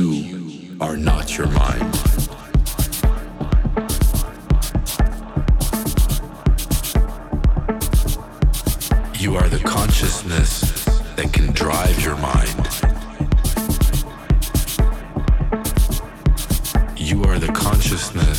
you are not your mind. You are the consciousness that can drive your mind. You are the consciousness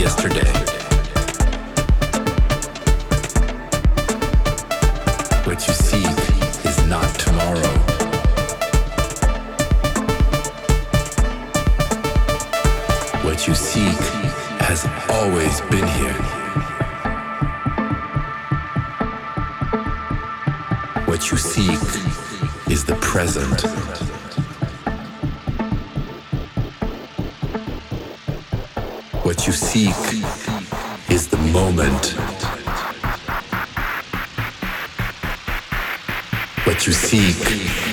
yesterday, what you seek is not tomorrow. What you seek has always been here. What you seek is the present. seek is the moment. What you seek.